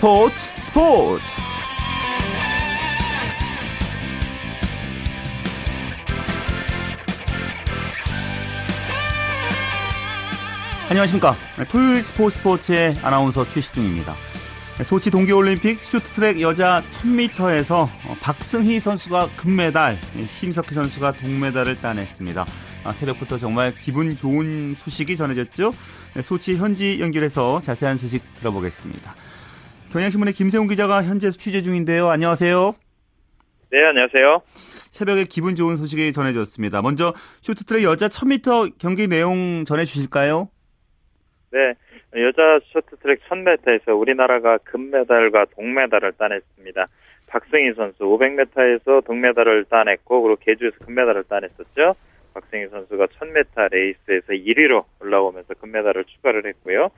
스포츠 스포츠 안녕하십니까 토요일 스포츠 스포츠의 아나운서 최시중입니다 소치 동계올림픽 슈트트랙 여자 1000m에서 박승희 선수가 금메달, 심석희 선수가 동메달을 따냈습니다. 아, 새벽부터 정말 기분 좋은 소식이 전해졌죠. 소치 현지 연결해서 자세한 소식 들어보겠습니다. 경향신문의 김세훈 기자가 현재 취재 중인데요. 안녕하세요. 네, 안녕하세요. 새벽에 기분 좋은 소식이 전해졌습니다. 먼저 쇼트트랙 여자 1000m 경기 내용 전해 주실까요? 네, 여자 쇼트트랙 1000m에서 우리나라가 금메달과 동메달을 따냈습니다. 박승희 선수 500m에서 동메달을 따냈고 그리고 계주에서 금메달을 따냈었죠. 박승희 선수가 1000m 레이스에서 1위로 올라오면서 금메달을 추가를 했고요.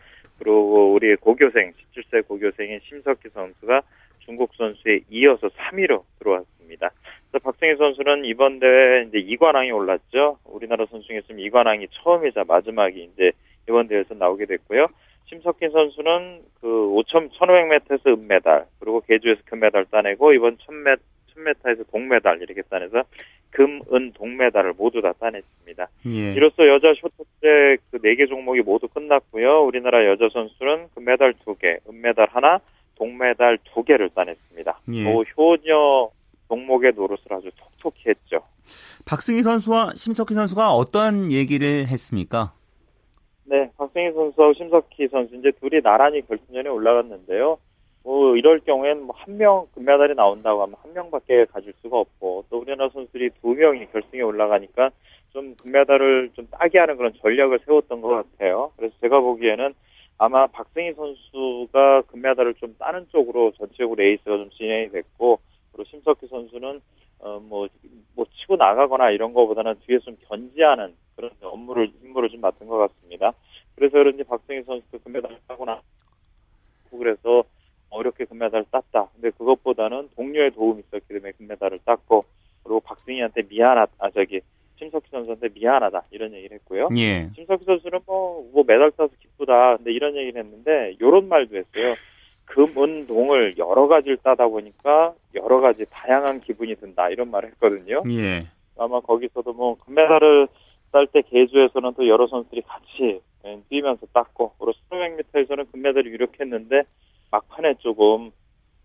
그리고 우리 고교생 17세 고교생인 심석희 선수가 중국 선수에 이어서 3위로 들어왔습니다. 그래서 박승희 선수는 이번 대회 이제 2관왕이 올랐죠. 우리나라 선수 중에서 2관왕이 처음이자 마지막이 이제 이번 대회에서 나오게 됐고요. 심석희 선수는 그 5천 1500m에서 은메달 그리고 계주에서 금메달 따내고 이번 1000m 1000m에서 동메달 이렇게 따내서 금, 은, 동메달을 모두 다 따냈습니다. 예. 이로써 여자 쇼트트랙 그 4개 종목이 모두 끝났고요. 우리나라 여자 선수는 금메달 2개, 은메달 하나, 동메달 2개를 따냈습니다. 예. 또 효녀 종목의 노릇을 아주 톡톡히 했죠. 박승희 선수와 심석희 선수가 어떤 얘기를 했습니까? 네, 박승희 선수하고 심석희 선수 이제 둘이 나란히 결승전에 올라갔는데요. 뭐 이럴 경우에는 뭐 한 명 금메달이 나온다고 하면 한 명밖에 가질 수가 없고 또 우리나라 선수들이 두 명이 결승에 올라가니까 좀 금메달을 좀 따게 하는 그런 전략을 세웠던 것 같아요. 그래서 제가 보기에는 아마 박승희 선수가 금메달을 좀 따는 쪽으로 전체적으로 레이스가 좀 진행이 됐고 그리고 심석희 선수는 어 뭐 뭐 치고 나가거나 이런 거보다는 뒤에서 좀 견제하는 그런 업무를 임무를 좀 맡은 것 같습니다. 그래서 그런지 박승희 선수도 금메달을 따고 나 그래서 어렵게 금메달을 땄다. 근데 그것보다는 동료의 도움이 있었기 때문에 금메달을 땄고 그리고 박승희한테 미안하다. 아 저기 심석희 선수한테 미안하다 이런 얘기를 했고요. 예. 심석희 선수는 뭐, 뭐 메달 따서 기쁘다. 근데 이런 얘기를 했는데 이런 말도 했어요. 금, 은, 동을 여러 가지를 따다 보니까 여러 가지 다양한 기분이 든다 이런 말을 했거든요. 예. 아마 거기서도 뭐 금메달을 딸때 계주에서는 또 여러 선수들이 같이 뛰면서 땄고 그리고 1500m에서는 금메달이 유력했는데 막판에 조금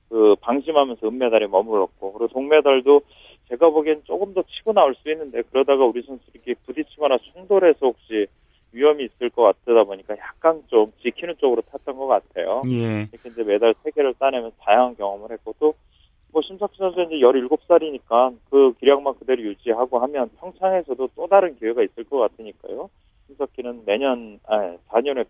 그 방심하면서 은메달에 머물렀고 그리고 동메달도 제가 보기엔 조금 더 치고 나올 수 있는데 그러다가 우리 선수들이 부딪히거나 충돌해서 혹시 위험이 있을 것 같다 보니까 약간 좀 지키는 쪽으로 탔던 것 같아요. 예. 이렇게 이제 메달 3개를 따내면서 다양한 경험을 했고 또 뭐 심석희 선수 이제 17살이니까 그 기량만 그대로 유지하고 하면 평창에서도 또 다른 기회가 있을 것 같으니까요. 심석희는 내년 아 4년에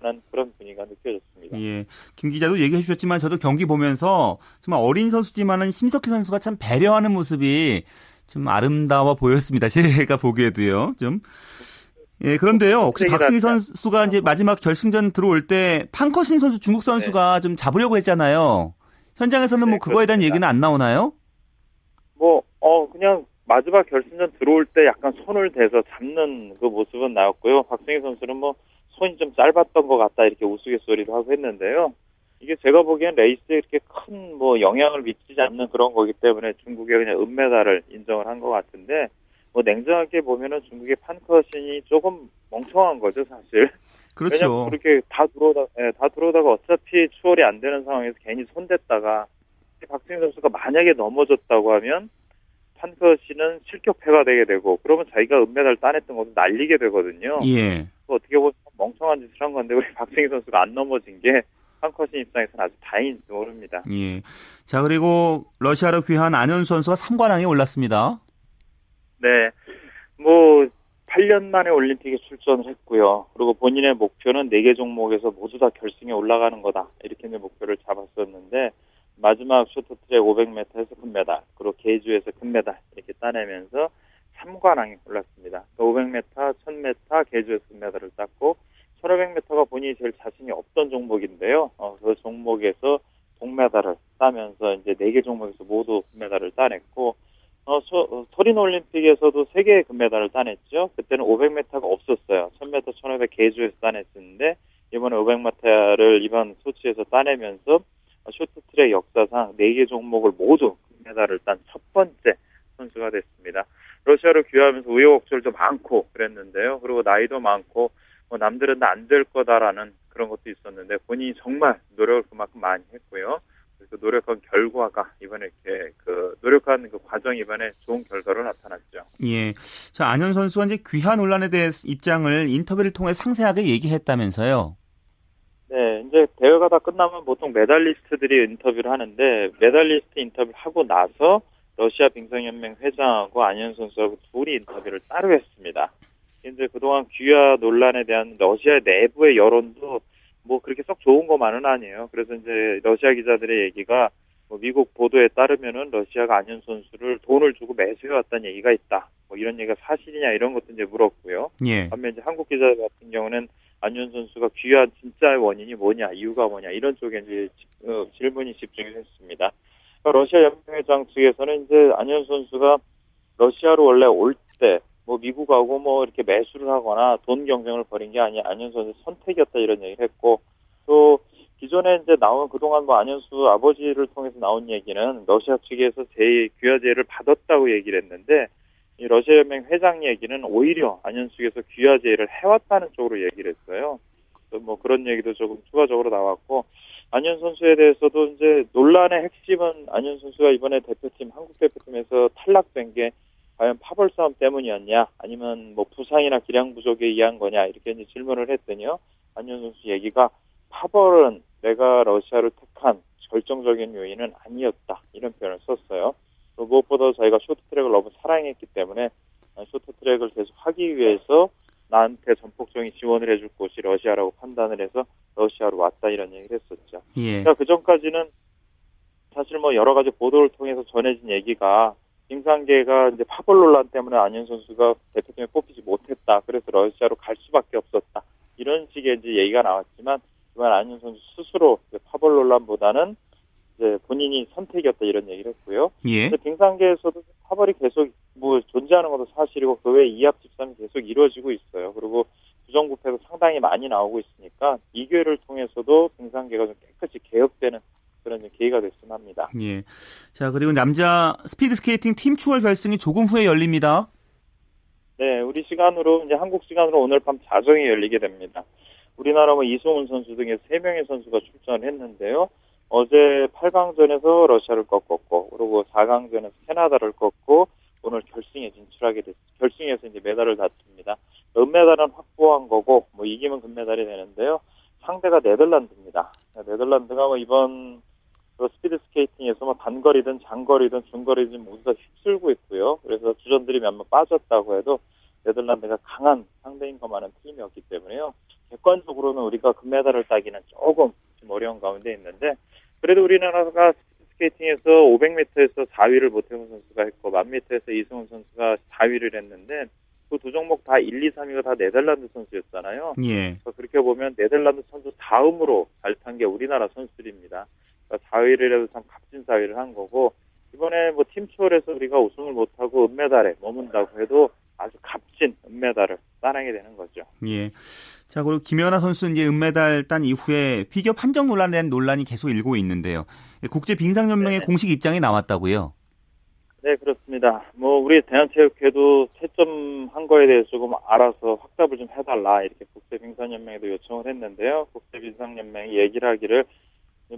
하는 그런 분위기가 느껴졌습니다. 예. 김 기자도 얘기해 주셨지만 저도 경기 보면서 정말 어린 선수지만은 심석희 선수가 참 배려하는 모습이 좀 아름다워 보였습니다. 제가 보기에도요. 좀. 예, 그런데요. 혹시 박승희 선수가 이제 마지막 결승전 들어올 때 판커신 선수 중국 선수가 네. 좀 잡으려고 했잖아요. 현장에서는 뭐 네, 뭐 그거에 대한 얘기는 안 나오나요? 뭐, 어, 그냥 마지막 결승전 들어올 때 약간 손을 대서 잡는 그 모습은 나왔고요. 박승희 선수는 뭐 손이 좀 짧았던 것 같다 이렇게 우스갯소리도 하고 했는데요. 이게 제가 보기엔 레이스에 이렇게 큰 뭐 영향을 미치지 않는 그런 거기 때문에 중국의 그냥 은메달을 인정을 한 것 같은데 뭐 냉정하게 보면은 중국의 판커신이 조금 멍청한 거죠 사실. 그렇죠. 왜냐면 그렇게 다 들어오다, 예, 다 들어오다가 어차피 추월이 안 되는 상황에서 괜히 손댔다가 박승희 선수가 만약에 넘어졌다고 하면 판커신은 실격패가 되게 되고 그러면 자기가 은메달 따냈던 것도 날리게 되거든요. 예. 어떻게 보면 멍청한 짓을 한 건데 우리 박승희 선수가 안 넘어진 게 판커신 입장에서는 아주 다행인지 모릅니다. 예. 자 그리고 러시아로 귀한 안현 선수가 3관왕에 올랐습니다. 네. 뭐 8년 만에 올림픽에 출전을 했고요. 그리고 본인의 목표는 4개 종목에서 모두 다 결승에 올라가는 거다. 이렇게 는 목표를 잡았었는데 마지막 쇼트트랙 500m에서 금메달, 그리고 계주에서 금메달 이렇게 따내면서 3관왕에 올랐습니다. 500m, 1000m 계주에서 금메달을 땄고 1500m가 본인이 제일 자신이 없던 종목인데요. 어, 그 종목에서 동메달을 따면서 이제 4개 종목에서 모두 금메달을 따냈고 어, 소, 어, 토리노 올림픽에서도 3개의 금메달을 따냈죠. 그때는 500m가 없었어요. 1000m, 1500 계주에서 따냈었는데 이번 이번에 500m를 이번 소치에서 따내면서 쇼트트랙 역사상 4개 종목을 모두 금메달을 딴 첫 번째 선수가 됐습니다. 러시아로 귀화하면서 우여곡절도 많고 그랬는데요. 그리고 나이도 많고 뭐 남들은 안 될 거다라는 그런 것도 있었는데 본인이 정말 노력을 그만큼 많이 했고요. 그래서 노력한 결과가 이번에 이렇게 그 노력한 그 과정 이번에 좋은 결과로 나타났죠. 예. 자, 안현 선수가 이제 귀화 논란에 대해 입장을 인터뷰를 통해 상세하게 얘기했다면서요. 네, 이제 대회가 다 끝나면 보통 메달리스트들이 인터뷰를 하는데 메달리스트 인터뷰를 하고 나서 러시아 빙상연맹 회장하고 안현수 선수하고 둘이 인터뷰를 따로 했습니다. 이제 그동안 귀화 논란에 대한 러시아 내부의 여론도 뭐 그렇게 썩 좋은 것만은 아니에요. 그래서 이제 러시아 기자들의 얘기가 뭐 미국 보도에 따르면은 러시아가 안현수 선수를 돈을 주고 매수해왔다는 얘기가 있다. 뭐 이런 얘기가 사실이냐 이런 것도 이제 물었고요. 예. 반면 이제 한국 기자 같은 경우는 안현 선수가 귀한 진짜의 원인이 뭐냐, 이유가 뭐냐 이런 쪽에 이제 어, 질문이 집중했습니다. 그러니까 러시아 연맹회장 측에서는 이제 안현 선수가 러시아로 원래 올 때 뭐 미국하고 뭐 이렇게 매수를 하거나 돈 경쟁을 벌인 게 아니야 안현수 선택이었다 이런 얘기를 했고 또 기존에 이제 나온 그동안 뭐 안현수 아버지를 통해서 나온 얘기는 러시아 측에서 제 귀화제를 받았다고 얘기를 했는데 이 러시아 연맹 회장 얘기는 오히려 안현수에서 귀화제를 해왔다는 쪽으로 얘기를 했어요. 뭐 그런 얘기도 조금 추가적으로 나왔고 안현 선수에 대해서도 이제 논란의 핵심은 안현 선수가 이번에 대표팀 한국 대표팀에서 탈락된 게 과연 파벌 싸움 때문이었냐 아니면 뭐 부상이나 기량 부족에 의한 거냐 이렇게 이제 질문을 했더니요 안현 선수 얘기가 파벌은 내가 러시아를 택한 결정적인 요인은 아니었다 이런 표현을 썼어요. 무엇보다 저희가 쇼트트랙을 너무 사랑했기 때문에 쇼트트랙을 계속 하기 위해서 나한테 전폭적인 지원을 해줄 곳이 러시아라고 판단을 해서 러시아로 왔다 이런 얘기를 했었죠. 예. 그러니까 그 전까지는 사실 뭐 여러 가지 보도를 통해서 전해진 얘기가 김상계가 이제 파벌 논란 때문에 안현 선수가 대표팀에 뽑히지 못했다. 그래서 러시아로 갈 수밖에 없었다. 이런 식의 이제 얘기가 나왔지만 이번 안현 선수 스스로 파벌 논란보다는 이제 본인의 선택이었다 이런 얘기를 했고요. 예. 빙상계에서도 파벌이 계속 뭐 존재하는 것도 사실이고 그 외에 이합 집산이 계속 이루어지고 있어요. 그리고 부정부패도 상당히 많이 나오고 있으니까 이 기회를 통해서도 빙상계가 좀 깨끗이 개혁되는 그런 계기가 됐으면 합니다. 예. 자, 그리고 남자 스피드 스케이팅 팀 추월 결승이 조금 후에 열립니다. 네, 우리 시간으로 이제 한국 시간으로 오늘 밤 자정에 열리게 됩니다. 우리나라 뭐 이소은 선수 등의 세 명의 선수가 출전을 했는데요. 어제 8강전에서 러시아를 꺾었고, 그리고 4강전에서 캐나다를 꺾고, 오늘 결승에 진출하게 됐, 결승에서 이제 메달을 다툽니다. 은메달은 확보한 거고, 뭐 이기면 금메달이 되는데요. 상대가 네덜란드입니다. 네덜란드가 뭐 이번 그 스피드 스케이팅에서 뭐 단거리든 장거리든 중거리든 모두 다 휩쓸고 있고요. 그래서 주전들이 몇번 빠졌다고 해도 네덜란드가 강한 상대인 것만은 팀이었기 때문에요. 객관적으로는 우리가 금메달을 따기는 조금 좀 어려운 가운데 있는데 그래도 우리나라가 스케이팅에서 500m에서 4위를 모태훈 선수가 했고 1000m에서 이승훈 선수가 4위를 했는데 그 두 종목 다 1, 2, 3위가 다 네덜란드 선수였잖아요. 예. 그렇게 보면 네덜란드 선수 다음으로 잘 탄 게 우리나라 선수들입니다. 그러니까 4위를 해도 참 값진 4위를 한 거고 이번에 뭐 팀 추월에서 우리가 우승을 못하고 은메달에 머문다고 해도 아주 값진 은메달을 따내게 되는 거죠. 예. 자, 그리고 김연아 선수 이제 은메달 딴 이후에 피겨 판정 논란에 대한 논란이 계속 일고 있는데요. 국제 빙상연맹의 네. 공식 입장이 나왔다고요? 네, 그렇습니다. 뭐 우리 대한체육회도 채점한 거에 대해서 조금 알아서 확답을 좀 해달라 이렇게 국제 빙상연맹에도 요청을 했는데요. 국제 빙상연맹이 얘기를 하기를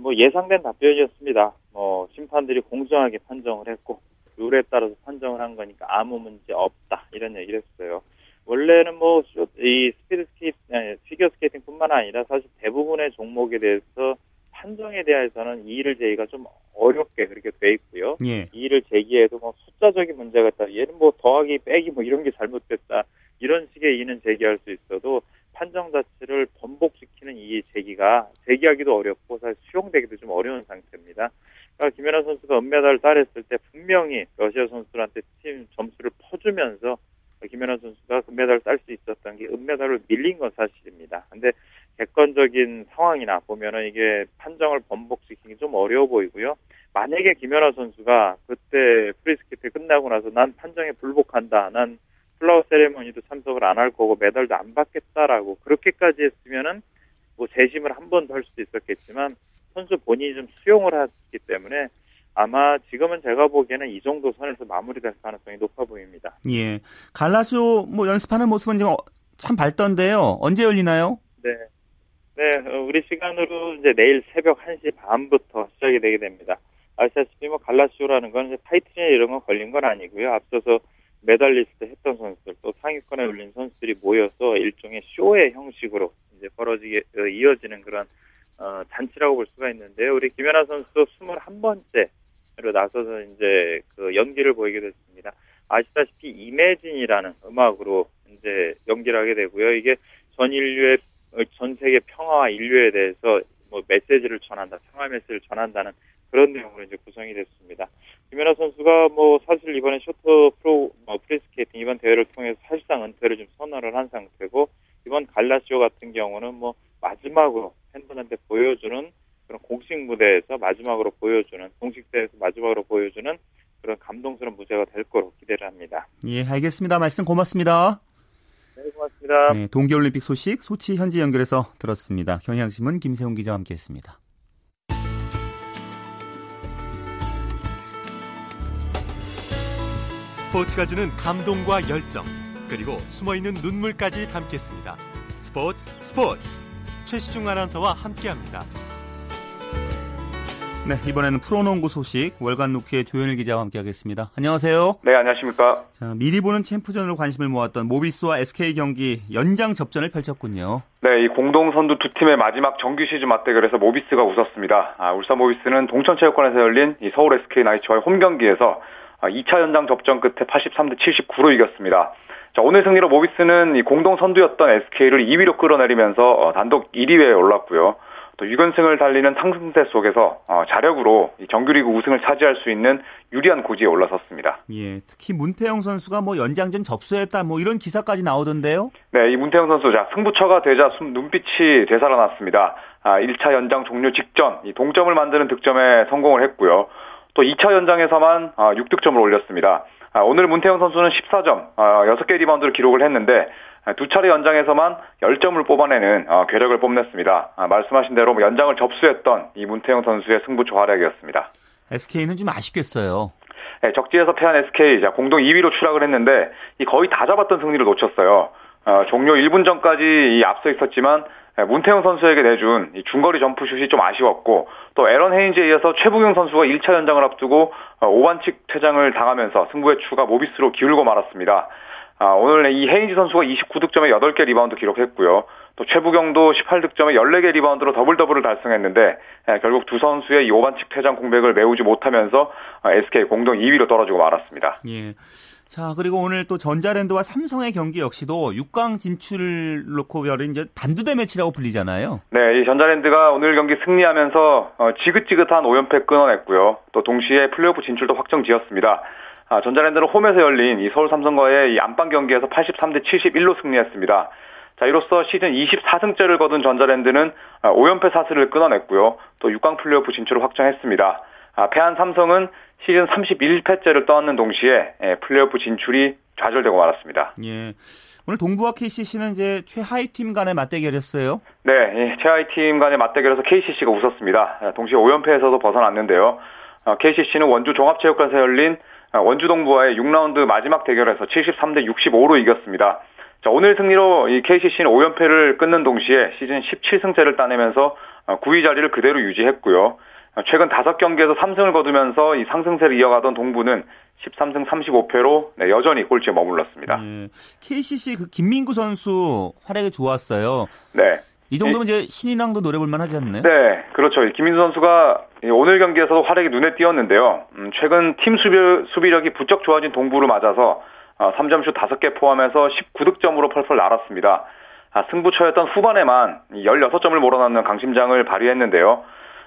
뭐 예상된 답변이었습니다. 뭐 심판들이 공정하게 판정을 했고 룰에 따라서 판정을 한 거니까 아무 문제 없다 이런 얘기를 했어요. 원래는 뭐 이 스피드 스케이트 아니, 피겨 스케이팅뿐만 아니라 사실 대부분의 종목에 대해서 판정에 대해서는 이의를 제기가 좀 어렵게 그렇게 돼 있고요. 예. 이의를 제기해도 뭐 숫자적인 문제가 있다. 얘는 뭐 더하기 빼기 뭐 이런 게 잘못됐다. 이런 식의 이의는 제기할 수 있어도 판정 자체를 번복시키는 이의 제기가 제기하기도 어렵고 사실 수용되기도 좀 어려운 상태입니다. 그러니까 김연아 선수가 은메달을 따냈을 때 분명히 러시아 선수들한테 팀 점수를 퍼주면서 김연아 선수가 금메달을 딸 수 있었던 게 은메달로 밀린 건 사실입니다. 근데 객관적인 상황이나 보면은 이게 판정을 번복시키기 좀 어려워 보이고요. 만약에 김연아 선수가 그때 프리스케이트 끝나고 나서 난 판정에 불복한다. 난 플라워 세레머니도 참석을 안 할 거고 메달도 안 받겠다라고 그렇게까지 했으면은 뭐 재심을 한 번 더 할 수도 있었겠지만 선수 본인이 좀 수용을 했기 때문에 아마 지금은 제가 보기에는 이 정도 선에서 마무리될 가능성이 높아 보입니다. 예. 갈라쇼 뭐 연습하는 모습은 좀참 밝던데요. 언제 열리나요? 네. 네, 어, 우리 시간으로 이제 내일 새벽 1시 반부터 시작이 되게 됩니다. 아시다시피 뭐 갈라쇼라는 건 이제 타이틀이나 이런 거 걸린 건 아니고요. 앞서서 메달리스트 했던 선수들 또 상위권에 올린 선수들이 모여서 일종의 쇼의 형식으로 이제 벌어지게 어, 이어지는 그런 어, 잔치라고 볼 수가 있는데요. 우리 김연아 선수도 21번째 로 나서서 이제 그 연기를 보이게 됐습니다. 아시다시피 이매진이라는 음악으로 이제 연기를 하게 되고요. 이게 전 인류의 어, 전 세계 평화와 인류에 대해서 뭐 메시지를 전한다, 평화 메시지를 전한다는 그런 내용으로 이제 구성이 됐습니다. 김연아 선수가 뭐 사실 이번에 쇼트 프로 뭐 프리스케이팅 이번 대회를 통해서 사실상 은퇴를 좀 선언을 한 상태고 이번 갈라쇼 같은 경우는 뭐 마지막으로 팬분한테 보여주는 그런 공식 무대에서 마지막으로 보여주는 공식 대회에서 마지막으로 보여주는 그런 감동스러운 무대가 될 거로 기대를 합니다. 예, 알겠습니다. 말씀 고맙습니다. 네, 고맙습니다. 네, 동계올림픽 소식 소치 현지 연결해서 들었습니다. 경향신문 김세훈 기자와 함께했습니다. 스포츠가 주는 감동과 열정 그리고 숨어있는 눈물까지 담겠습니다. 스포츠 스포츠 최시중 아나운서와 함께합니다. 네, 이번에는 프로농구 소식 월간 루키의 조현일 기자와 함께하겠습니다. 안녕하세요. 네, 안녕하십니까. 자, 미리 보는 챔프전으로 관심을 모았던 모비스와 SK 경기 연장 접전을 펼쳤군요. 네, 이 공동 선두 두 팀의 마지막 정규 시즌 맞대결에서 모비스가 웃었습니다. 아, 울산 모비스는 동천체육관에서 열린 이 서울 SK 나이츠와의 홈 경기에서 2차 아, 연장 접전 끝에 83대 79로 이겼습니다. 자, 오늘 승리로 모비스는 이 공동 선두였던 SK를 2위로 끌어내리면서 어, 단독 1위에 올랐고요. 또 6연승을 달리는 상승세 속에서 어, 자력으로 정규리그 우승을 차지할 수 있는 유리한 고지에 올라섰습니다. 예, 특히 문태영 선수가 뭐 연장전 접수했다 뭐 이런 기사까지 나오던데요. 네, 이 문태영 선수 자 승부처가 되자 눈빛이 되살아났습니다. 아, 1차 연장 종료 직전 이 동점을 만드는 득점에 성공을 했고요. 또 2차 연장에서만 아, 6득점을 올렸습니다. 아, 오늘 문태영 선수는 14점, 아, 6개 리바운드를 기록을 했는데 아, 두 차례 연장에서만 10점을 뽑아내는 어, 괴력을 뽐냈습니다. 아, 말씀하신 대로 뭐 연장을 접수했던 이 문태영 선수의 승부처 활약이었습니다. SK는 좀 아쉽겠어요. 네, 적지에서 패한 SK 공동 2위로 추락을 했는데 거의 다 잡았던 승리를 놓쳤어요. 어, 종료 1분 전까지 앞서 있었지만 문태영 선수에게 내준 중거리 점프슛이 좀 아쉬웠고 또 애런 헤인즈에 이어서 최부경 선수가 1차 연장을 앞두고 5반칙 어, 퇴장을 당하면서 승부의 추가 모비스로 기울고 말았습니다. 아, 오늘 이 헤인즈 선수가 29득점에 8개 리바운드 기록했고요. 또 최부경도 18득점에 14개 리바운드로 더블 더블을 달성했는데 예, 결국 두 선수의 이 5반칙 퇴장 공백을 메우지 못하면서 SK 아, 공동 2위로 떨어지고 말았습니다. 예. 자, 그리고 오늘 또 전자랜드와 삼성의 경기 역시도 6강 진출을 놓고 열린 이제 단두대 매치라고 불리잖아요. 네, 이 전자랜드가 오늘 경기 승리하면서 어, 지긋지긋한 5연패 끊어냈고요. 또 동시에 플레이오프 진출도 확정 지었습니다. 아, 전자랜드는 홈에서 열린 이 서울 삼성과의 이 안방 경기에서 83대 71로 승리했습니다. 자, 이로써 시즌 24승째를 거둔 전자랜드는 5연패 아, 사슬을 끊어냈고요. 또 6강 플레이오프 진출을 확정했습니다. 아, 패한 삼성은 시즌 31패째를 떠안는 동시에 예, 플레이오프 진출이 좌절되고 말았습니다. 예. 오늘 동부와 KCC는 이제 최하위 팀 간의 맞대결이었어요. 네, 예, 최하위 팀 간의 맞대결에서 KCC가 웃었습니다. 예, 동시에 5연패에서도 벗어났는데요. KCC는 원주 종합체육관에서 열린 아, 원주동부와의 6라운드 마지막 대결에서 73대 65로 이겼습니다. 자, 오늘 승리로 이 KCC는 5연패를 끊는 동시에 시즌 17승째를 따내면서 9위 어, 자리를 그대로 유지했고요. 어, 최근 5경기에서 3승을 거두면서 이 상승세를 이어가던 동부는 13승 35패로 네, 여전히 꼴찌에 머물렀습니다. 네. KCC 그 김민구 선수 활약이 좋았어요. 네. 이 정도면 이제 신인왕도 노려볼 만하지 않나요? 네, 그렇죠. 김민수 선수가 오늘 경기에서도 활약이 눈에 띄었는데요. 음, 최근 팀 수비, 수비력이 부쩍 좋아진 동부를 맞아서 3점슛 어, 5개 포함해서 19득점으로 펄펄 날았습니다. 아, 승부처였던 후반에만 16점을 몰아넣는 강심장을 발휘했는데요.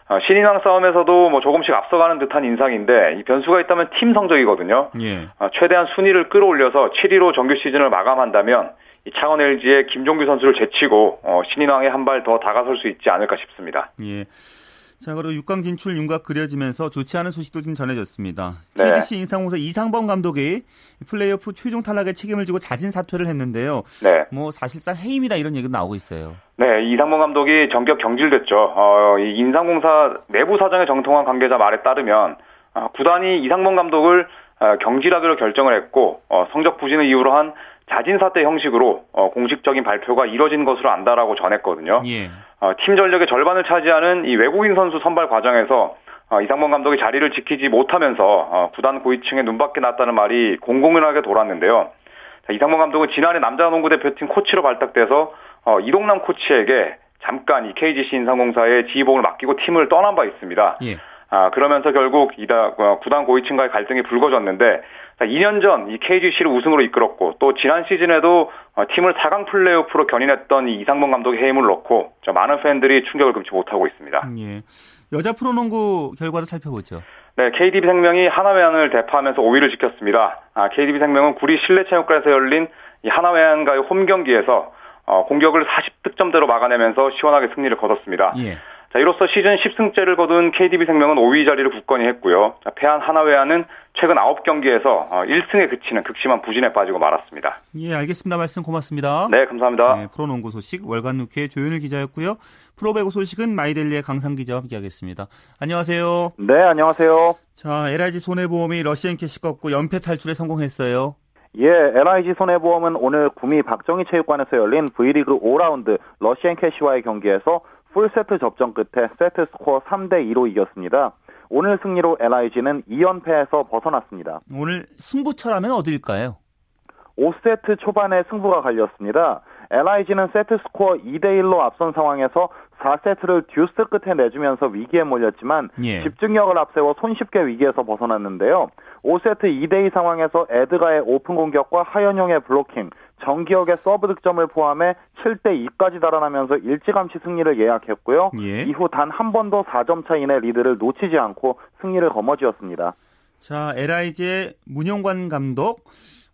어, 신인왕 싸움에서도 뭐 조금씩 앞서가는 듯한 인상인데 이 변수가 있다면 팀 성적이거든요. 예. 어, 최대한 순위를 끌어올려서 7위로 정규 시즌을 마감한다면 이 창원 LG의 김종규 선수를 제치고 어, 신인왕에 한 발 더 다가설 수 있지 않을까 싶습니다. 예. 자, 그리고 6강 진출 윤곽 그려지면서 좋지 않은 소식도 좀 전해졌습니다. 네. KGC 인상공사 이상범 감독이 플레이오프 최종 탈락에 책임을 지고 자진 사퇴를 했는데요. 네. 뭐 사실상 해임이다 이런 얘기도 나오고 있어요. 네, 이상범 감독이 전격 경질됐죠. 어, 이 인상공사 내부 사정에 정통한 관계자 말에 따르면 어, 구단이 이상범 감독을 어, 경질하기로 결정을 했고 어, 성적 부진을 이유로 한 자진 사퇴 형식으로 어, 공식적인 발표가 이뤄진 것으로 안다라고 전했거든요. 예. 어, 팀 전력의 절반을 차지하는 이 외국인 선수 선발 과정에서 어, 이상범 감독이 자리를 지키지 못하면서 어, 구단 고위층에 눈밖에 났다는 말이 공공연하게 돌았는데요. 자, 이상범 감독은 지난해 남자농구 대표팀 코치로 발탁돼서 어, 이동남 코치에게 잠깐 이 KGC 인상공사의 지휘봉을 맡기고 팀을 떠난 바 있습니다. 예. 아, 그러면서 결국 이다 어, 구단 고위층과의 갈등이 불거졌는데 2년 전 이 KGC를 우승으로 이끌었고 또 지난 시즌에도 어, 팀을 4강 플레이오프로 견인했던 이 이상범 감독의 해임을 놓고 많은 팬들이 충격을 금치 못하고 있습니다. 예. 여자 프로농구 결과도 살펴보죠. 네, KDB 생명이 하나회안을 대파하면서 5위를 지켰습니다. 아, KDB 생명은 구리 실내체육관에서 열린 이 하나외환과의 홈 경기에서 어, 공격을 40득점대로 막아내면서 시원하게 승리를 거뒀습니다. 예. 자, 이로써 시즌 10승째를 거둔 KDB 생명은 5위 자리를 굳건히 했고요. 자, 패한 하나외환은 최근 9경기에서 1승에 어, 그치는 극심한 부진에 빠지고 말았습니다. 예, 알겠습니다. 말씀 고맙습니다. 네, 감사합니다. 네, 프로농구 소식 월간 루키의 조현일 기자였고요. 프로배구 소식은 마이데일리의 강산 기자와 함께하겠습니다. 안녕하세요. 네, 안녕하세요. 자, LIG 손해보험이 러시앤캐시 꺾고 연패 탈출에 성공했어요. 예, LIG 손해보험은 오늘 구미 박정희 체육관에서 열린 V리그 5라운드 러시앤캐시와의 경기에서 풀세트 접전 끝에 세트 스코어 3대 2로 이겼습니다. 오늘 승리로 LIG는 2연패에서 벗어났습니다. 오늘 승부처라면 어디일까요? 5세트 초반에 승부가 갈렸습니다. LIG는 세트 스코어 2대 1로 앞선 상황에서 4세트를 듀스 끝에 내주면서 위기에 몰렸지만 예. 집중력을 앞세워 손쉽게 위기에서 벗어났는데요. 5세트 2대2 상황에서 에드가의 오픈 공격과 하현용의 블로킹, 정기혁의 서브 득점을 포함해 7대 2까지 달아나면서 일찌감치 승리를 예약했고요. 예. 이후 단 한 번도 4점 차 이내 리드를 놓치지 않고 승리를 거머쥐었습니다. 자, LIG의 문용관 감독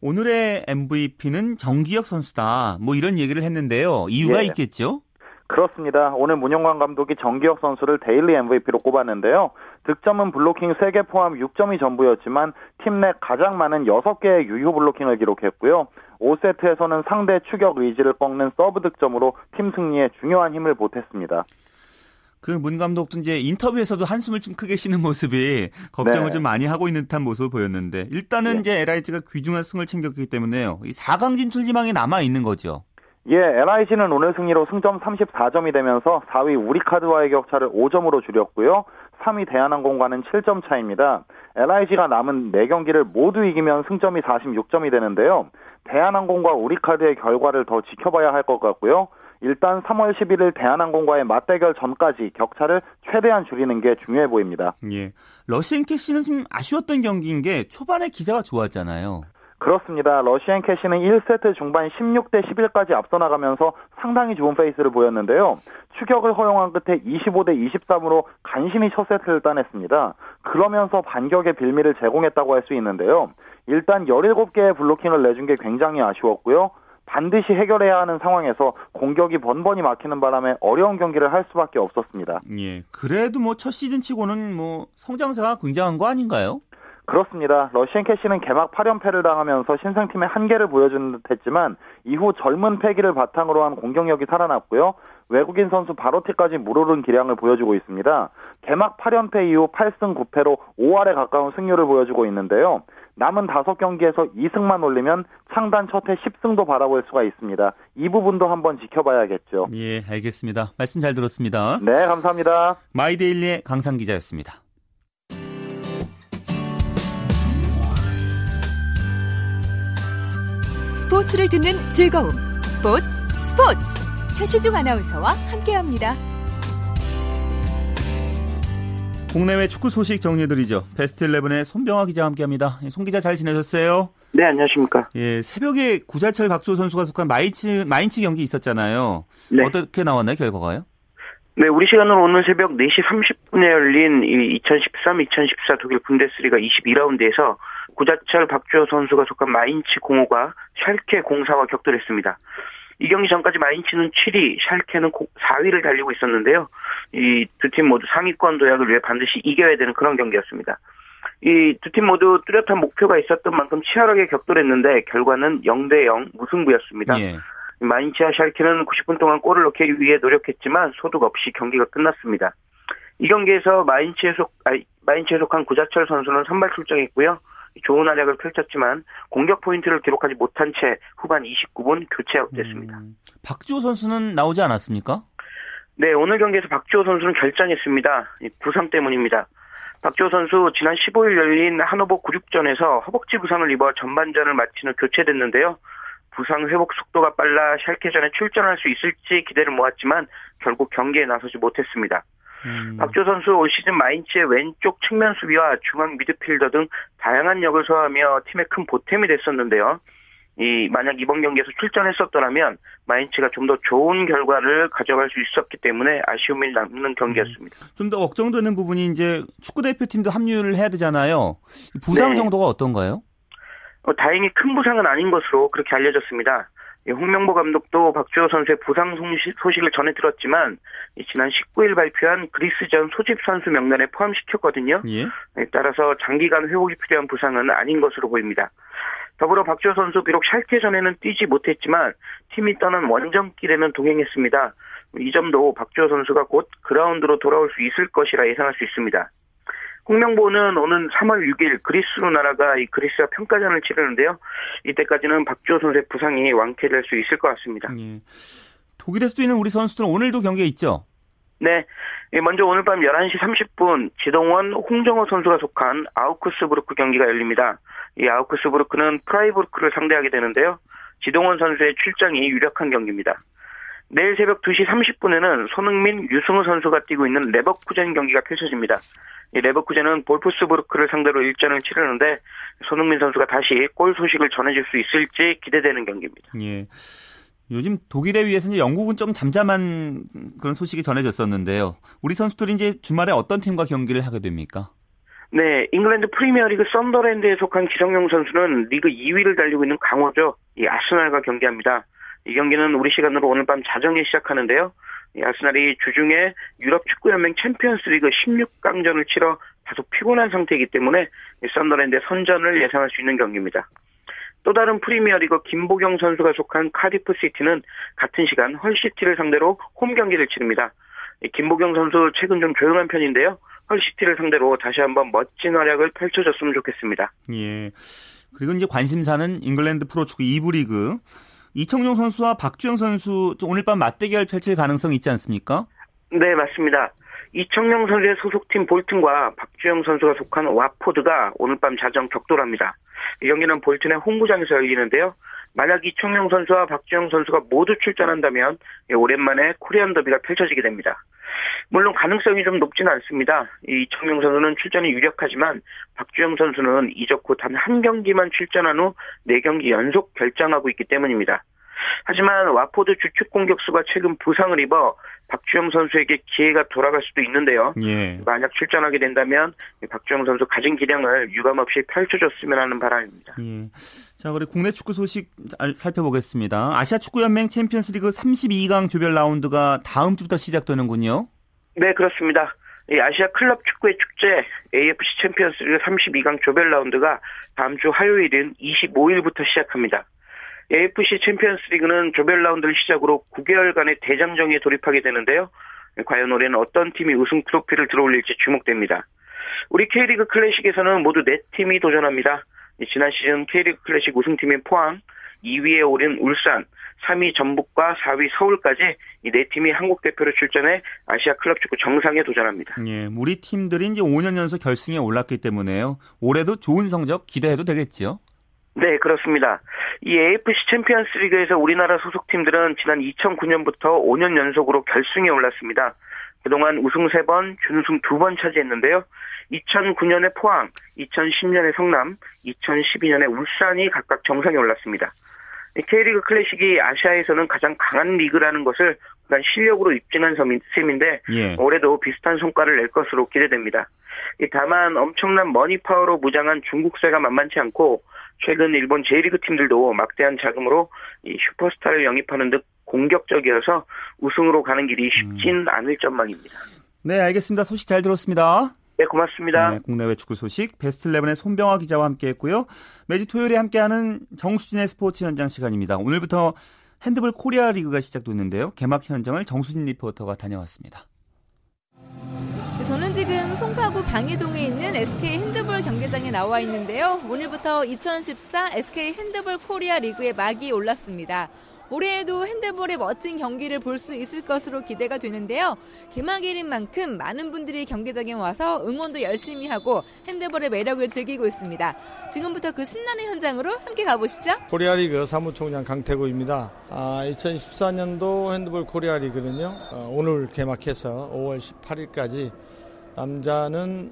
오늘의 MVP는 정기혁 선수다. 뭐 이런 얘기를 했는데요. 이유가 예. 있겠죠? 그렇습니다. 오늘 문용관 감독이 정기혁 선수를 daily MVP로 꼽았는데요. 득점은 블로킹 3개 포함 6점이 전부였지만 팀 내 가장 많은 6개의 유효 블로킹을 기록했고요. 5세트에서는 상대 추격 의지를 꺾는 서브 득점으로 팀 승리에 중요한 힘을 보탰습니다. 그 문 감독도 이제 인터뷰에서도 한숨을 좀 크게 쉬는 모습이 걱정을 네. 좀 많이 하고 있는 듯한 모습을 보였는데 일단은 네. 이제 LIG가 귀중한 승을 챙겼기 때문에요. 이 4강 진출 희망이 남아 있는 거죠. 예, LIG는 오늘 승리로 승점 34점이 되면서 4위 우리카드와의 격차를 5점으로 줄였고요. 3위 대한항공과는 7점 차입니다. LIG가 남은 4경기를 모두 이기면 승점이 46점이 되는데요. 대한항공과 우리카드의 결과를 더 지켜봐야 할 것 같고요. 일단 3월 11일 대한항공과의 맞대결 전까지 격차를 최대한 줄이는 게 중요해 보입니다. 예. 러시앤 캐시는 좀 아쉬웠던 경기인 게 초반에 기세가 좋았잖아요. 그렇습니다. 러시앤 캐시는 1세트 중반 16대 11까지 앞서 나가면서 상당히 좋은 페이스를 보였는데요. 추격을 허용한 끝에 25대 23으로 간신히 첫 세트를 따냈습니다. 그러면서 반격의 빌미를 제공했다고 할 수 있는데요. 일단 17개의 블로킹을 내준 게 굉장히 아쉬웠고요. 반드시 해결해야 하는 상황에서 공격이 번번이 막히는 바람에 어려운 경기를 할 수밖에 없었습니다. 예. 그래도 뭐 첫 시즌 치고는 뭐 성장세가 굉장한 거 아닌가요? 그렇습니다. 러시안 캐시는 개막 8연패를 당하면서 신생팀의 한계를 보여주는 듯 했지만 이후 젊은 패기를 바탕으로 한 공격력이 살아났고요. 외국인 선수 바로티까지 물오른 기량을 보여주고 있습니다. 개막 8연패 이후 8승 9패로 5할에 가까운 승률을 보여주고 있는데요. 남은 5경기에서 2승만 올리면 창단 첫 해 10승도 바라볼 수가 있습니다. 이 부분도 한번 지켜봐야겠죠. 예, 알겠습니다. 말씀 잘 들었습니다. 네, 감사합니다. 마이데일리의 강상 기자였습니다. 스포츠를 듣는 즐거움. 스포츠, 스포츠. 최시중 아나운서와 함께합니다. 국내외 축구 소식 정리해드리죠. 베스트 11의 손병화 기자와 함께합니다. 송 기자 잘 지내셨어요? 네, 안녕하십니까. 예, 새벽에 구자철 박주호 선수가 속한 마인츠, 마인츠 경기 있었잖아요. 네. 어떻게 나왔나요, 결과가요? 네, 우리 시간으로 오늘 새벽 4시 30분에 열린 2013-2014 독일 분데스리가 22라운드에서 구자철 박주호 선수가 속한 마인츠 공호가 샬케 공사와 격돌했습니다. 이 경기 전까지 마인츠는 7위, 샬케는 4위를 달리고 있었는데요. 이 두 팀 모두 상위권 도약을 위해 반드시 이겨야 되는 그런 경기였습니다. 이 두 팀 모두 뚜렷한 목표가 있었던 만큼 치열하게 격돌했는데 결과는 0대 0 무승부였습니다. 예. 마인츠와 샬케는 90분 동안 골을 넣기 위해 노력했지만 소득 없이 경기가 끝났습니다. 이 경기에서 마인츠에 속, 아니, 마인츠에 속한 구자철 선수는 선발 출정했고요. 좋은 활약을 펼쳤지만 공격 포인트를 기록하지 못한 채 후반 29분 교체 됐습니다. 음, 박주호 선수는 나오지 않았습니까? 네, 오늘 경기에서 박주호 선수는 결장했습니다. 부상 때문입니다. 박주호 선수 지난 15일 열린 한호복 96전에서 허벅지 부상을 입어 전반전을 마친 후 교체됐는데요. 부상 회복 속도가 빨라 샬케전에 출전할 수 있을지 기대를 모았지만 결국 경기에 나서지 못했습니다. 음. 박조 선수 올 시즌 마인츠의 왼쪽 측면 수비와 중앙 미드필더 등 다양한 역을 소화하며 팀의 큰 보탬이 됐었는데요. 이 만약 이번 경기에서 출전했었더라면 마인츠가 좀 더 좋은 결과를 가져갈 수 있었기 때문에 아쉬움이 남는 경기였습니다. 음. 좀더 걱정되는 부분이 이제 축구 대표팀도 합류를 해야 되잖아요. 부상 네. 정도가 어떤가요? 어, 다행히 큰 부상은 아닌 것으로 그렇게 알려졌습니다. 홍명보 감독도 박주호 선수의 부상 소식을 전해 들었지만 지난 19일 발표한 그리스전 소집 선수 명단에 포함시켰거든요. 예? 따라서 장기간 회복이 필요한 부상은 아닌 것으로 보입니다. 더불어 박주호 선수 비록 샬케 전에는 뛰지 못했지만 팀이 떠난 원정길에는 동행했습니다. 이 점도 박주호 선수가 곧 그라운드로 돌아올 수 있을 것이라 예상할 수 있습니다. 홍명보는 오는 3월 6일 그리스로 나라가 이 그리스와 평가전을 치르는데요. 이때까지는 박주호 선수의 부상이 완쾌될 수 있을 것 같습니다. 예. 독일에서 뛰는 우리 선수들은 오늘도 경기에 있죠? 네. 예, 먼저 오늘 밤 11시 30분 지동원, 홍정호 선수가 속한 아우크스부르크 경기가 열립니다. 이 아우크스부르크는 프라이부르크를 상대하게 되는데요. 지동원 선수의 출장이 유력한 경기입니다. 내일 새벽 2시 30분에는 손흥민, 류승우 선수가 뛰고 있는 레버쿠젠 경기가 펼쳐집니다. 이 레버쿠젠은 볼프스부르크를 상대로 일전을 치르는데 손흥민 선수가 다시 골 소식을 전해줄 수 있을지 기대되는 경기입니다. 예. 요즘 독일에 비해서 이제 영국은 좀 잠잠한 그런 소식이 전해졌었는데요. 우리 선수들이 이제 주말에 어떤 팀과 경기를 하게 됩니까? 네, 잉글랜드 프리미어리그 썬더랜드에 속한 기성용 선수는 리그 2위를 달리고 있는 강호죠. 이 아스날과 경기합니다. 이 경기는 우리 시간으로 오늘 밤 자정에 시작하는데요. 이 아스날이 주중에 유럽 축구연맹 챔피언스리그 16강전을 치러 다소 피곤한 상태이기 때문에 썬더랜드의 선전을 예상할 수 있는 경기입니다. 또 다른 프리미어리그 김보경 선수가 속한 카디프 시티는 같은 시간 헐시티를 상대로 홈 경기를 치릅니다. 김보경 선수 최근 좀 조용한 편인데요. 헐시티를 상대로 다시 한번 멋진 활약을 펼쳐줬으면 좋겠습니다. 예. 그리고 이제 관심사는 잉글랜드 프로축구 2부 리그 이청용 선수와 박주영 선수 오늘 밤 맞대결 펼칠 가능성이 있지 않습니까? 네, 맞습니다. 이청용 선수의 소속팀 볼튼과 박주영 선수가 속한 와포드가 오늘 밤 자정 격돌합니다. 이 경기는 볼튼의 홈구장에서 열리는데요. 만약 이청용 선수와 박주영 선수가 모두 출전한다면 오랜만에 코리안 더비가 펼쳐지게 됩니다. 물론 가능성이 좀 높지는 않습니다. 이청용 선수는 출전이 유력하지만 박주영 선수는 이적 후 단 한 경기만 출전한 후 4경기 연속 결장하고 있기 때문입니다. 하지만 와포드 주축 공격수가 최근 부상을 입어 박주영 선수에게 기회가 돌아갈 수도 있는데요. 예. 만약 출전하게 된다면 박주영 선수 가진 기량을 유감없이 펼쳐줬으면 하는 바람입니다. 예. 자, 그리고 국내 축구 소식 살펴보겠습니다. 아시아 축구연맹 챔피언스리그 32강 조별 라운드가 다음 주부터 시작되는군요. 네, 그렇습니다. 아시아 클럽 축구의 축제 AFC 챔피언스리그 32강 조별 라운드가 다음 주 화요일인 25일부터 시작합니다. AFC 챔피언스 리그는 조별 라운드를 시작으로 9개월간의 대장정에 돌입하게 되는데요. 과연 올해는 어떤 팀이 우승 트로피를 들어올릴지 주목됩니다. 우리 K리그 클래식에서는 모두 4팀이 도전합니다. 지난 시즌 K리그 클래식 우승팀인 포항, 2위에 오른 울산, 3위 전북과 4위 서울까지 이 네 팀이 한국 대표로 출전해 아시아 클럽 축구 정상에 도전합니다. 예, 우리 팀들이 이제 5년 연속 결승에 올랐기 때문에요. 올해도 좋은 성적 기대해도 되겠지요? 네, 그렇습니다. 이 AFC 챔피언스 리그에서 우리나라 소속팀들은 지난 2009년부터 5년 연속으로 결승에 올랐습니다. 그동안 우승 3번, 준우승 2번 차지했는데요. 2009년에 포항, 2010년에 성남, 2012년에 울산이 각각 정상에 올랐습니다. K리그 클래식이 아시아에서는 가장 강한 리그라는 것을 실력으로 입증한 셈인데 예. 올해도 비슷한 성과를 낼 것으로 기대됩니다. 다만 엄청난 머니파워로 무장한 중국세가 만만치 않고 최근 일본 J리그 팀들도 막대한 자금으로 이 슈퍼스타를 영입하는 등 공격적이어서 우승으로 가는 길이 쉽진 음. 않을 전망입니다. 네, 알겠습니다. 소식 잘 들었습니다. 네, 고맙습니다. 네, 국내외 축구 소식 베스트 11의 손병하 기자와 함께했고요. 매주 토요일에 함께하는 정수진의 스포츠 현장 시간입니다. 오늘부터 핸드볼 코리아 리그가 시작됐는데요. 개막 현장을 정수진 리포터가 다녀왔습니다. 저는 지금 송파구 방이동에 있는 SK 핸드볼 경기장에 나와 있는데요. 오늘부터 2014 SK 핸드볼 코리아 리그의 막이 올랐습니다. 올해에도 핸드볼의 멋진 경기를 볼 수 있을 것으로 기대가 되는데요. 개막일인 만큼 많은 분들이 경기장에 와서 응원도 열심히 하고 핸드볼의 매력을 즐기고 있습니다. 지금부터 그 신나는 현장으로 함께 가보시죠. 코리아 리그 사무총장 강태구입니다. 아, 2014년도 핸드볼 코리아 리그는요. 어, 오늘 개막해서 5월 18일까지 남자는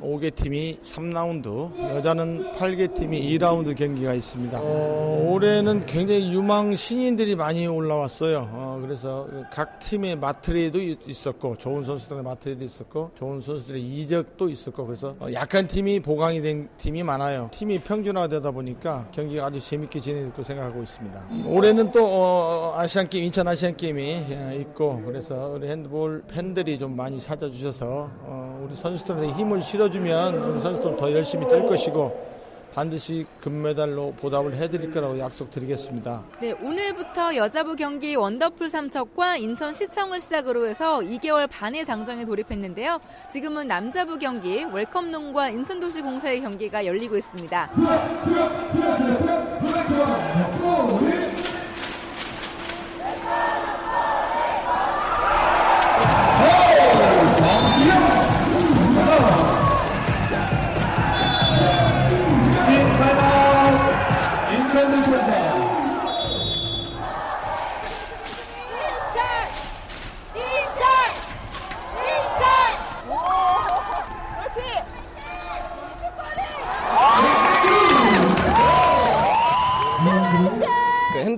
5개 음, 팀이 3라운드, 여자는 8개 팀이 2라운드 경기가 있습니다. 어, 올해는 굉장히 유망 신인들이 많이 올라왔어요. 어, 그래서 각 팀의 맞트레이드도 있었고, 좋은 선수들의 맞트레이드도 있었고, 좋은 선수들의 이적도 있었고, 그래서 어, 약한 팀이 보강이 된 팀이 많아요. 팀이 평준화되다 보니까 경기가 아주 재밌게 진행될 거 생각하고 있습니다. 올해는 또 어, 아시안 게임, 인천 아시안 게임이 어, 있고, 그래서 우리 핸드볼 팬들이 좀 많이 찾아주셔서 어, 우리 선수들한테 힘을 실어주면 우리 선수들 더 열심히 뛸 것이고 반드시 금메달로 보답을 해드릴 거라고 약속드리겠습니다. 네, 오늘부터 여자부 경기 원더풀 삼척과 인천 시청을 시작으로 해서 2개월 반의 장정에 돌입했는데요. 지금은 남자부 경기 웰컴농과 인천도시공사의 경기가 열리고 있습니다.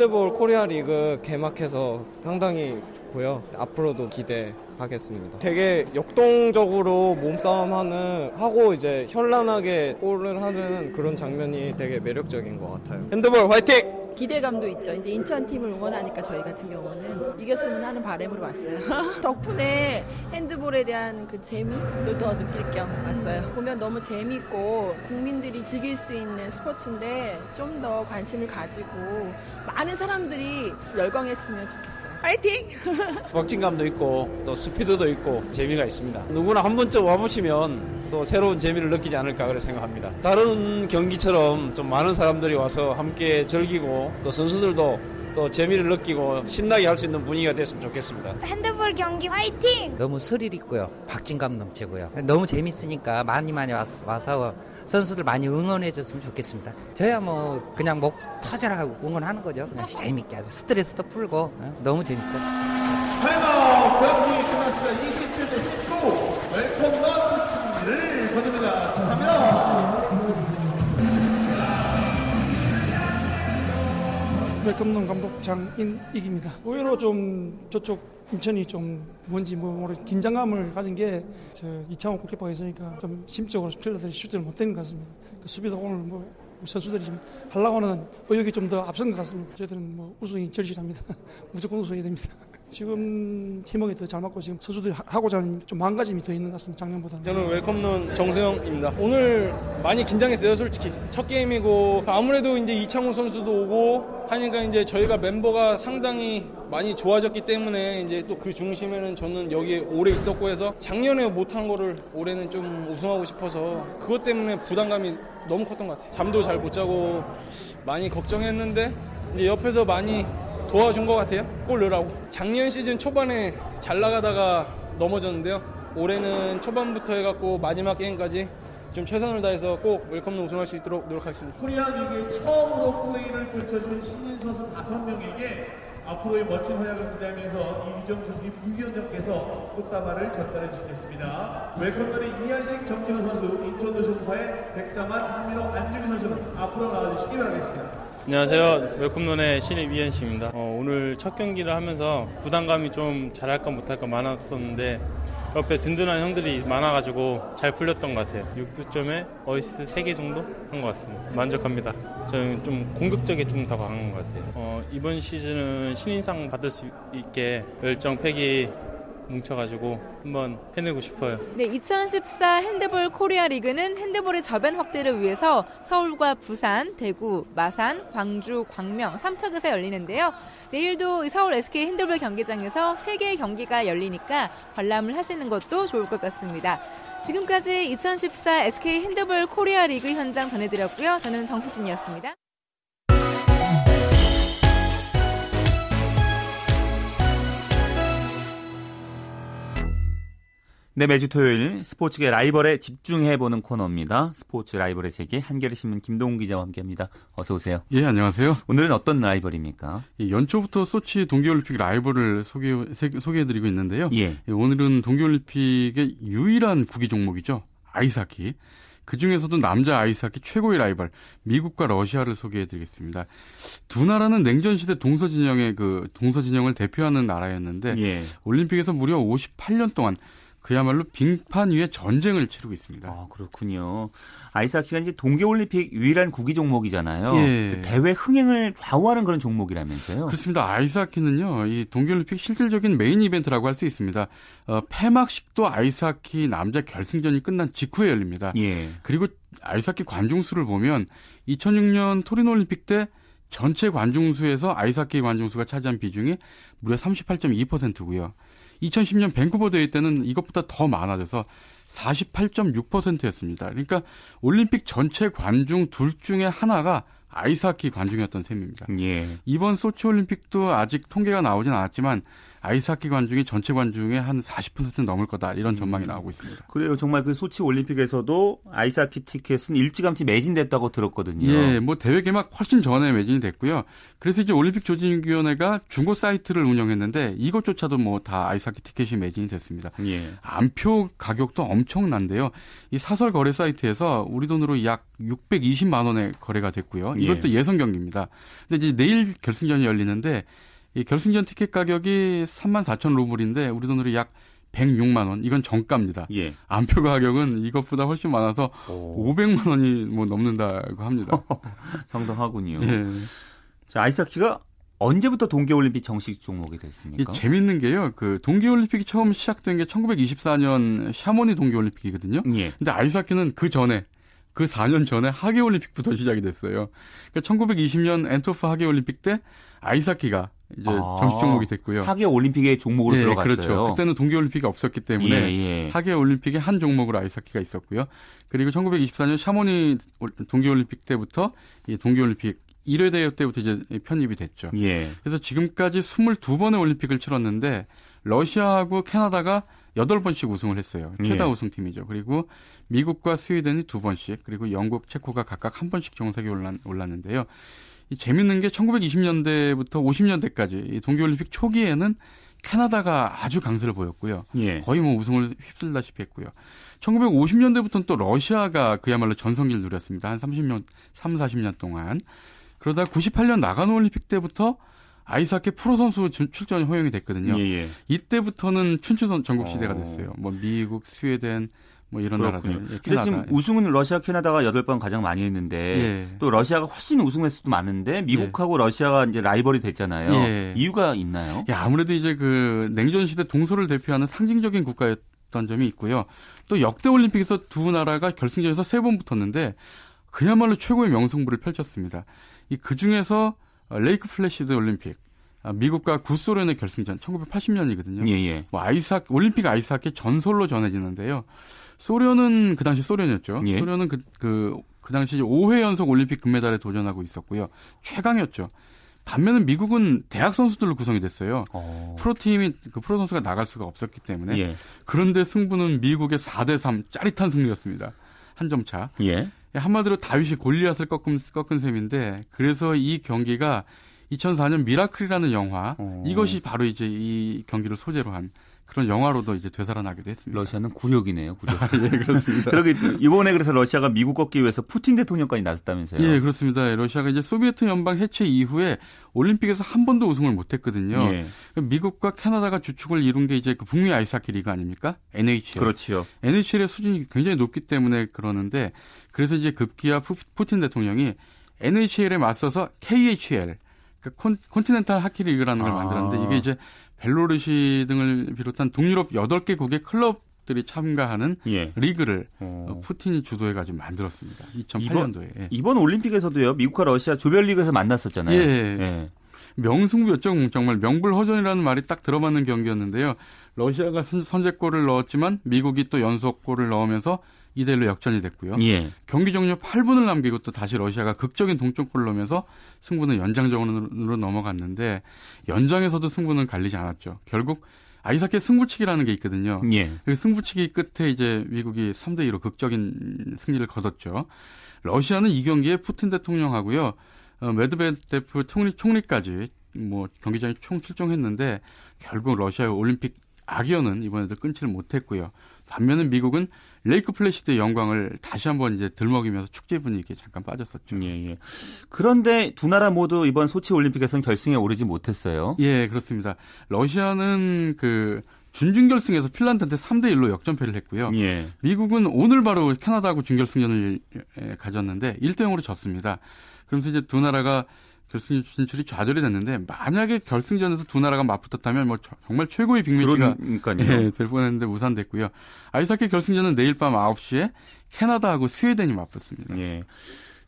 핸드볼 코리아 리그 개막해서 상당히 좋고요. 앞으로도 기대하겠습니다. 되게 역동적으로 몸싸움하는 하고 이제 현란하게 골을 하는 그런 장면이 되게 매력적인 것 같아요. 핸드볼 화이팅! 기대감도 있죠. 이제 인천 팀을 응원하니까 저희 같은 경우는 이겼으면 하는 바람으로 왔어요. 덕분에 핸드볼에 대한 그 재미도 더 느낄 겸 왔어요. 보면 너무 재밌고 국민들이 즐길 수 있는 스포츠인데 좀 더 관심을 가지고 많은 사람들이 열광했으면 좋겠어요. 파이팅! 박진감도 있고 또 스피드도 있고 재미가 있습니다. 누구나 한 번쯤 와보시면 또 새로운 재미를 느끼지 않을까 그렇게 생각합니다. 다른 경기처럼 좀 많은 사람들이 와서 함께 즐기고 또 선수들도 또 재미를 느끼고 신나게 할 수 있는 분위기가 됐으면 좋겠습니다. 핸드볼 경기 화이팅! 너무 스릴 있고요. 박진감 넘치고요. 너무 재밌으니까 많이 많이 와서 선수들 많이 응원해 줬으면 좋겠습니다. 저야 뭐 그냥 목 터져라 하고 응원하는 거죠. 그냥 재밌게 아주 스트레스도 풀고 어? 너무 재밌죠. 타임아웃 경기 끝났습니다. 27대 19 웰컴론 승리를 거둡니다. 축하합니다. 웰컴론 감독 장인익입니다. 의외로 좀 저쪽 인천이 좀 뭔지 뭐 모르 긴장감을 가진 게 저 이창호 골키퍼가 있으니까 좀 심적으로 필러들이 슈팅을 못된 것 같습니다. 그 수비도 오늘 뭐 선수들이 좀 하려고 하는 의욕이 좀 더 앞선 것 같습니다. 저희들은 뭐 우승이 절실합니다. 무조건 우승해야 됩니다. 지금 팀워크 더잘 맞고 지금 선수들이 하고자 하는 좀 마음가짐이 더 있는 것 같습니다. 작년보다. 저는 웰컴런 정세영입니다. 오늘 많이 긴장했어요, 솔직히. 첫 게임이고 아무래도 이제 이창호 선수도 오고 하니까 이제 저희가 멤버가 상당히 많이 좋아졌기 때문에 이제 또 그 중심에는 저는 여기에 오래 있었고 해서 작년에 못한 거를 올해는 좀 우승하고 싶어서 그것 때문에 부담감이 너무 컸던 것 같아요. 잠도 잘 못 자고 많이 걱정했는데 이제 옆에서 많이 도와준 것 같아요. 골 넣으라고. 작년 시즌 초반에 잘 나가다가 넘어졌는데요. 올해는 초반부터 해갖고 마지막 게임까지 좀 최선을 다해서 꼭 웰컴론 우승할 수 있도록 노력하겠습니다. 코리아 리그 처음으로 플레이를 펼쳐준 신인 선수 5명에게 앞으로의 멋진 활약을 기대하면서 이규정 조직위 부위원장께서 꽃다발을 전달해 주시겠습니다. 웰컴론의 이한식 정진호 선수, 인천도시공사의 백사만 한민호 안중희 선수는 앞으로 나와주시기 바라겠습니다. 안녕하세요. 웰컴론의 신입 이현식입니다. 어, 오늘 첫 경기를 하면서 부담감이 좀 잘할까 못할까 많았었는데 옆에 든든한 형들이 많아가지고 잘 풀렸던 것 같아요. 6득점에 어시스트 3개 정도 한 것 같습니다. 만족합니다. 저는 좀 공격적이 좀 더 강한 것 같아요. 어, 이번 시즌은 신인상 받을 수 있게 열정, 패기 뭉쳐가지고 한번 해내고 싶어요. 네, 2014 핸드볼 코리아 리그는 핸드볼의 저변 확대를 위해서 서울과 부산, 대구, 마산, 광주, 광명, 삼척에서 열리는데요. 내일도 서울 SK 핸드볼 경기장에서 3개의 경기가 열리니까 관람을 하시는 것도 좋을 것 같습니다. 지금까지 2014 SK 핸드볼 코리아 리그 현장 전해드렸고요. 저는 정수진이었습니다. 네, 매주 토요일 스포츠계 라이벌에 집중해보는 코너입니다. 스포츠 라이벌의 세계 한겨레신문 김동훈 기자와 함께합니다. 어서 오세요. 예, 안녕하세요. 오늘은 어떤 라이벌입니까? 예, 연초부터 소치 동계올림픽 라이벌을 소개, 소개해드리고 있는데요. 예. 예, 오늘은 동계올림픽의 유일한 구기 종목이죠. 아이스하키. 그 중에서도 남자 아이스하키 최고의 라이벌 미국과 러시아를 소개해드리겠습니다. 두 나라는 냉전 시대 동서 진영의 그 동서 진영을 대표하는 나라였는데 예. 올림픽에서 무려 58년 동안 그야말로 빙판 위에 전쟁을 치르고 있습니다. 아, 그렇군요. 아이스하키가 이제 동계올림픽 유일한 구기 종목이잖아요. 예. 그 대회 흥행을 좌우하는 그런 종목이라면서요. 그렇습니다. 아이스하키는요, 이 동계올림픽 실질적인 메인 이벤트라고 할 수 있습니다. 어, 폐막식도 아이스하키 남자 결승전이 끝난 직후에 열립니다. 예. 그리고 아이스하키 관중수를 보면 2006년 토리노 올림픽 때 전체 관중수에서 아이스하키 관중수가 차지한 비중이 무려 38.2%고요. 2010년 밴쿠버 대회 때는 이것보다 더 많아져서 48.6%였습니다. 그러니까 올림픽 전체 관중 둘 중에 하나가 아이스하키 관중이었던 셈입니다. 예. 이번 소치 올림픽도 아직 통계가 나오진 않았지만 아이스하키 관중이 전체 관중의 한 40% 넘을 거다 이런 전망이 나오고 있습니다. 그래요. 정말 그 소치 올림픽에서도 아이스하키 티켓은 일찌감치 매진됐다고 들었거든요. 예, 뭐 대회 개막 훨씬 전에 매진이 됐고요. 그래서 이제 올림픽 조직위원회가 중고 사이트를 운영했는데 이것조차도 뭐 다 아이스하키 티켓이 매진이 됐습니다. 예. 암표 가격도 엄청난데요. 이 사설 거래 사이트에서 우리 돈으로 약 620만 원에 거래가 됐고요. 이것도 예. 선 경기입니다. 근데 이제 내일 결승전이 열리는데 이 결승전 티켓 가격이 3만 4천 루블인데 우리 돈으로 약 106만 원. 이건 정가입니다. 예. 안표 가격은 이것보다 훨씬 많아서 오. 500만 원이 뭐 넘는다고 합니다. 상당하군요. 예. 자, 아이스하키가 언제부터 동계올림픽 정식 종목이 됐습니까? 재밌는 게요. 그 동계올림픽이 처음 시작된 게 1924년 샤모니 동계올림픽이거든요. 예. 근데 아이스하키는 그 전에 그 4년 전에 하계올림픽부터 시작이 됐어요. 그러니까 1920년 엔토프 하계올림픽 때 아이스하키가 이제 아, 정식 종목이 됐고요. 하계 올림픽의 종목으로 예, 들어갔어요. 그렇죠. 그때는 동계 올림픽이 없었기 때문에 예, 예. 하계 올림픽의 한 종목으로 아이스하키가 있었고요. 그리고 1924년 샤모니 동계 올림픽 때부터 이 동계 올림픽 1회 대회 때부터 이제 편입이 됐죠. 예. 그래서 지금까지 22번의 올림픽을 치렀는데 러시아하고 캐나다가 8번씩 우승을 했어요. 최다 예. 우승팀이죠. 그리고 미국과 스웨덴이 2번씩, 그리고 영국, 체코가 각각 한 번씩 정석에 올랐, 올랐는데요. 이 재밌는 게 1920년대부터 50년대까지 이 동계올림픽 초기에는 캐나다가 아주 강세를 보였고요. 예. 거의 뭐 우승을 휩쓸다시피 했고요. 1950년대부터는 또 러시아가 그야말로 전성기를 누렸습니다. 한 30년, 3, 40년 동안. 그러다 98년 나가노 올림픽 때부터 아이스하키 프로 선수 출전이 허용이 됐거든요. 예, 예. 이때부터는 춘추 전국 시대가 됐어요. 뭐 미국, 스웨덴, 뭐 이런 그렇군요. 나라들. 예, 근데 지금 우승은 러시아, 캐나다가 8번 가장 많이 했는데 예. 또 러시아가 훨씬 우승 횟수도 많은데 미국하고 예. 러시아가 이제 라이벌이 됐잖아요. 예. 이유가 있나요? 예, 아무래도 이제 그 냉전 시대 동서를 대표하는 상징적인 국가였던 점이 있고요. 또 역대 올림픽에서 두 나라가 결승전에서 세 번 붙었는데 그야말로 최고의 명승부를 펼쳤습니다. 이 그 중에서 레이크 플래시드 올림픽 아, 미국과 구소련의 결승전 1980년이거든요. 예, 예. 뭐 아이스하키 올림픽 아이스하키 전설로 전해지는데요. 소련은 그 당시 소련이었죠. 예. 소련은 그, 그, 그 당시 5회 연속 올림픽 금메달에 도전하고 있었고요. 최강이었죠. 반면에 미국은 대학 선수들로 구성이 됐어요. 오. 프로팀이 그 프로 선수가 나갈 수가 없었기 때문에. 예. 그런데 승부는 미국의 4대 3 짜릿한 승리였습니다. 한 점 차. 예. 한마디로 다윗이 골리앗을 꺾은, 꺾은 셈인데 그래서 이 경기가 2004년 미라클이라는 영화 오. 이것이 바로 이제 이 경기를 소재로 한 그런 영화로도 이제 되살아나기도 했습니다. 러시아는 굴욕이네요, 굴욕. 아, 예, 그렇습니다. 그러게 이번에 그래서 러시아가 미국 꺾기 위해서 푸틴 대통령까지 나섰다면서요? 예, 그렇습니다. 러시아가 이제 소비에트 연방 해체 이후에 올림픽에서 한 번도 우승을 못했거든요. 예. 미국과 캐나다가 주축을 이룬 게 이제 그 북미 아이스하키 리그 아닙니까? NHL. 그렇죠. NHL의 수준이 굉장히 높기 때문에 그러는데 그래서 이제 급기야 푸틴 대통령이 NHL에 맞서서 KHL 그러니까 콘 티넨탈 하키 리그라는 걸 아. 만들었는데 이게 이제 벨로루시 등을 비롯한 동유럽 8개국의 클럽들이 참가하는 예. 리그를 어. 푸틴이 주도해가지고 만들었습니다. 2008년도에. 이번, 예. 이번 올림픽에서도요. 미국과 러시아 조별리그에서 만났었잖아요. 예. 예. 명승부였죠. 정말 명불허전이라는 말이 딱 들어맞는 경기였는데요. 러시아가 선제골을 넣었지만 미국이 또 연속골을 넣으면서 2대 1로 역전이 됐고요. 예. 경기 종료 8분을 남기고 또 다시 러시아가 극적인 동점골을 넣으면서 승부는 연장전으로 넘어갔는데 연장에서도 승부는 갈리지 않았죠. 결국 아이스하키 승부치기라는 게 있거든요. 예. 그 승부치기 끝에 이제 미국이 3대 2로 극적인 승리를 거뒀죠. 러시아는 이 경기에 푸틴 대통령하고요. 어, 메드베데프 총리 총리까지 뭐 경기장에 총 출동했는데 결국 러시아의 올림픽 악연은 이번에도 끊지를 못했고요. 반면에 미국은 레이크 플래시드의 영광을 다시 한번 이제 들먹이면서 축제 분위기에 잠깐 빠졌었죠. 예, 예. 그런데 두 나라 모두 이번 소치 올림픽에서는 결승에 오르지 못했어요. 예, 그렇습니다. 러시아는 그 준준결승에서 핀란드한테 3대 1로 역전패를 했고요. 예. 미국은 오늘 바로 캐나다하고 준결승전을 가졌는데 1대 0으로 졌습니다. 그러면서 이제 두 나라가 결승 진출이 좌절이 됐는데 만약에 결승전에서 두 나라가 맞붙었다면 뭐 정말 최고의 빅매치가 예, 될 뻔했는데 무산됐고요. 아이스하키 결승전은 내일 밤 9시에 캐나다하고 스웨덴이 맞붙습니다. 예.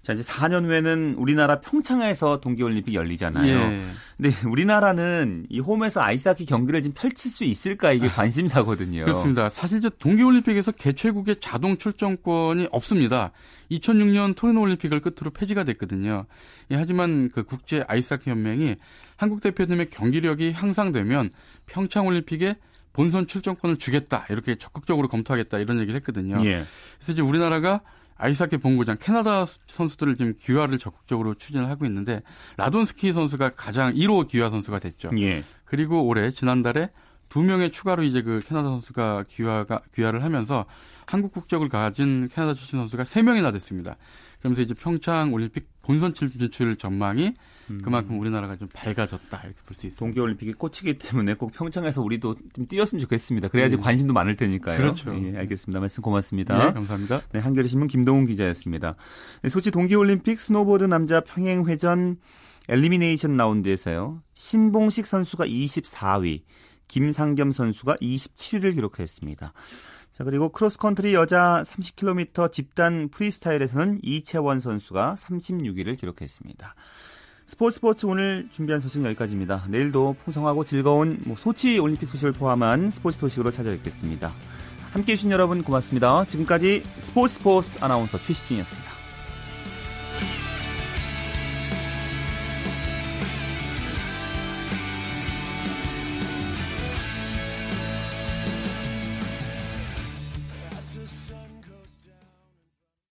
자, 이제 4년 후에는 우리나라 평창에서 동계올림픽 열리잖아요. 예. 근데 우리나라는 이 홈에서 아이스하키 경기를 좀 펼칠 수 있을까 이게 아, 관심사거든요. 그렇습니다. 사실 이제 동계올림픽에서 개최국의 자동 출전권이 없습니다. 2006년 토리노 올림픽을 끝으로 폐지가 됐거든요. 예, 하지만 그 국제 아이스하키 연맹이 한국 대표팀의 경기력이 향상되면 평창 올림픽에 본선 출전권을 주겠다 이렇게 적극적으로 검토하겠다 이런 얘기를 했거든요. 예. 그래서 이제 우리나라가 아이스하키 본부장 캐나다 선수들을 지금 귀화를 적극적으로 추진을 하고 있는데 라돈스키 선수가 가장 1호 귀화 선수가 됐죠. 예. 그리고 올해 지난달에 두 명의 추가로 이제 그 캐나다 선수가 귀화가 귀화를 하면서 한국 국적을 가진 캐나다 출신 선수가 세 명이나 됐습니다. 그러면서 이제 평창 올림픽 본선 진출 전망이 음. 그만큼 우리나라가 좀 밝아졌다 이렇게 볼 수 있습니다. 동계올림픽의 꽃이기 때문에 꼭 평창에서 우리도 좀 뛰었으면 좋겠습니다. 그래야지 네. 관심도 많을 테니까요. 그렇죠. 예, 알겠습니다. 말씀 고맙습니다. 네, 감사합니다. 네, 한겨레신문 김동훈 기자였습니다. 네, 소치 동계올림픽 스노보드 남자 평행회전 elimination 라운드에서요. 신봉식 선수가 24위, 김상겸 선수가 27위를 기록했습니다. 자, 그리고 크로스컨트리 여자 30km 집단 프리스타일에서는 이채원 선수가 36위를 기록했습니다. 스포츠 스포츠 오늘 준비한 소식 여기까지입니다. 내일도 풍성하고 즐거운 뭐 소치 올림픽 소식을 포함한 스포츠 소식으로 찾아뵙겠습니다. 함께 해 주신 여러분 고맙습니다. 지금까지 스포츠 스포츠 아나운서 최시준이었습니다.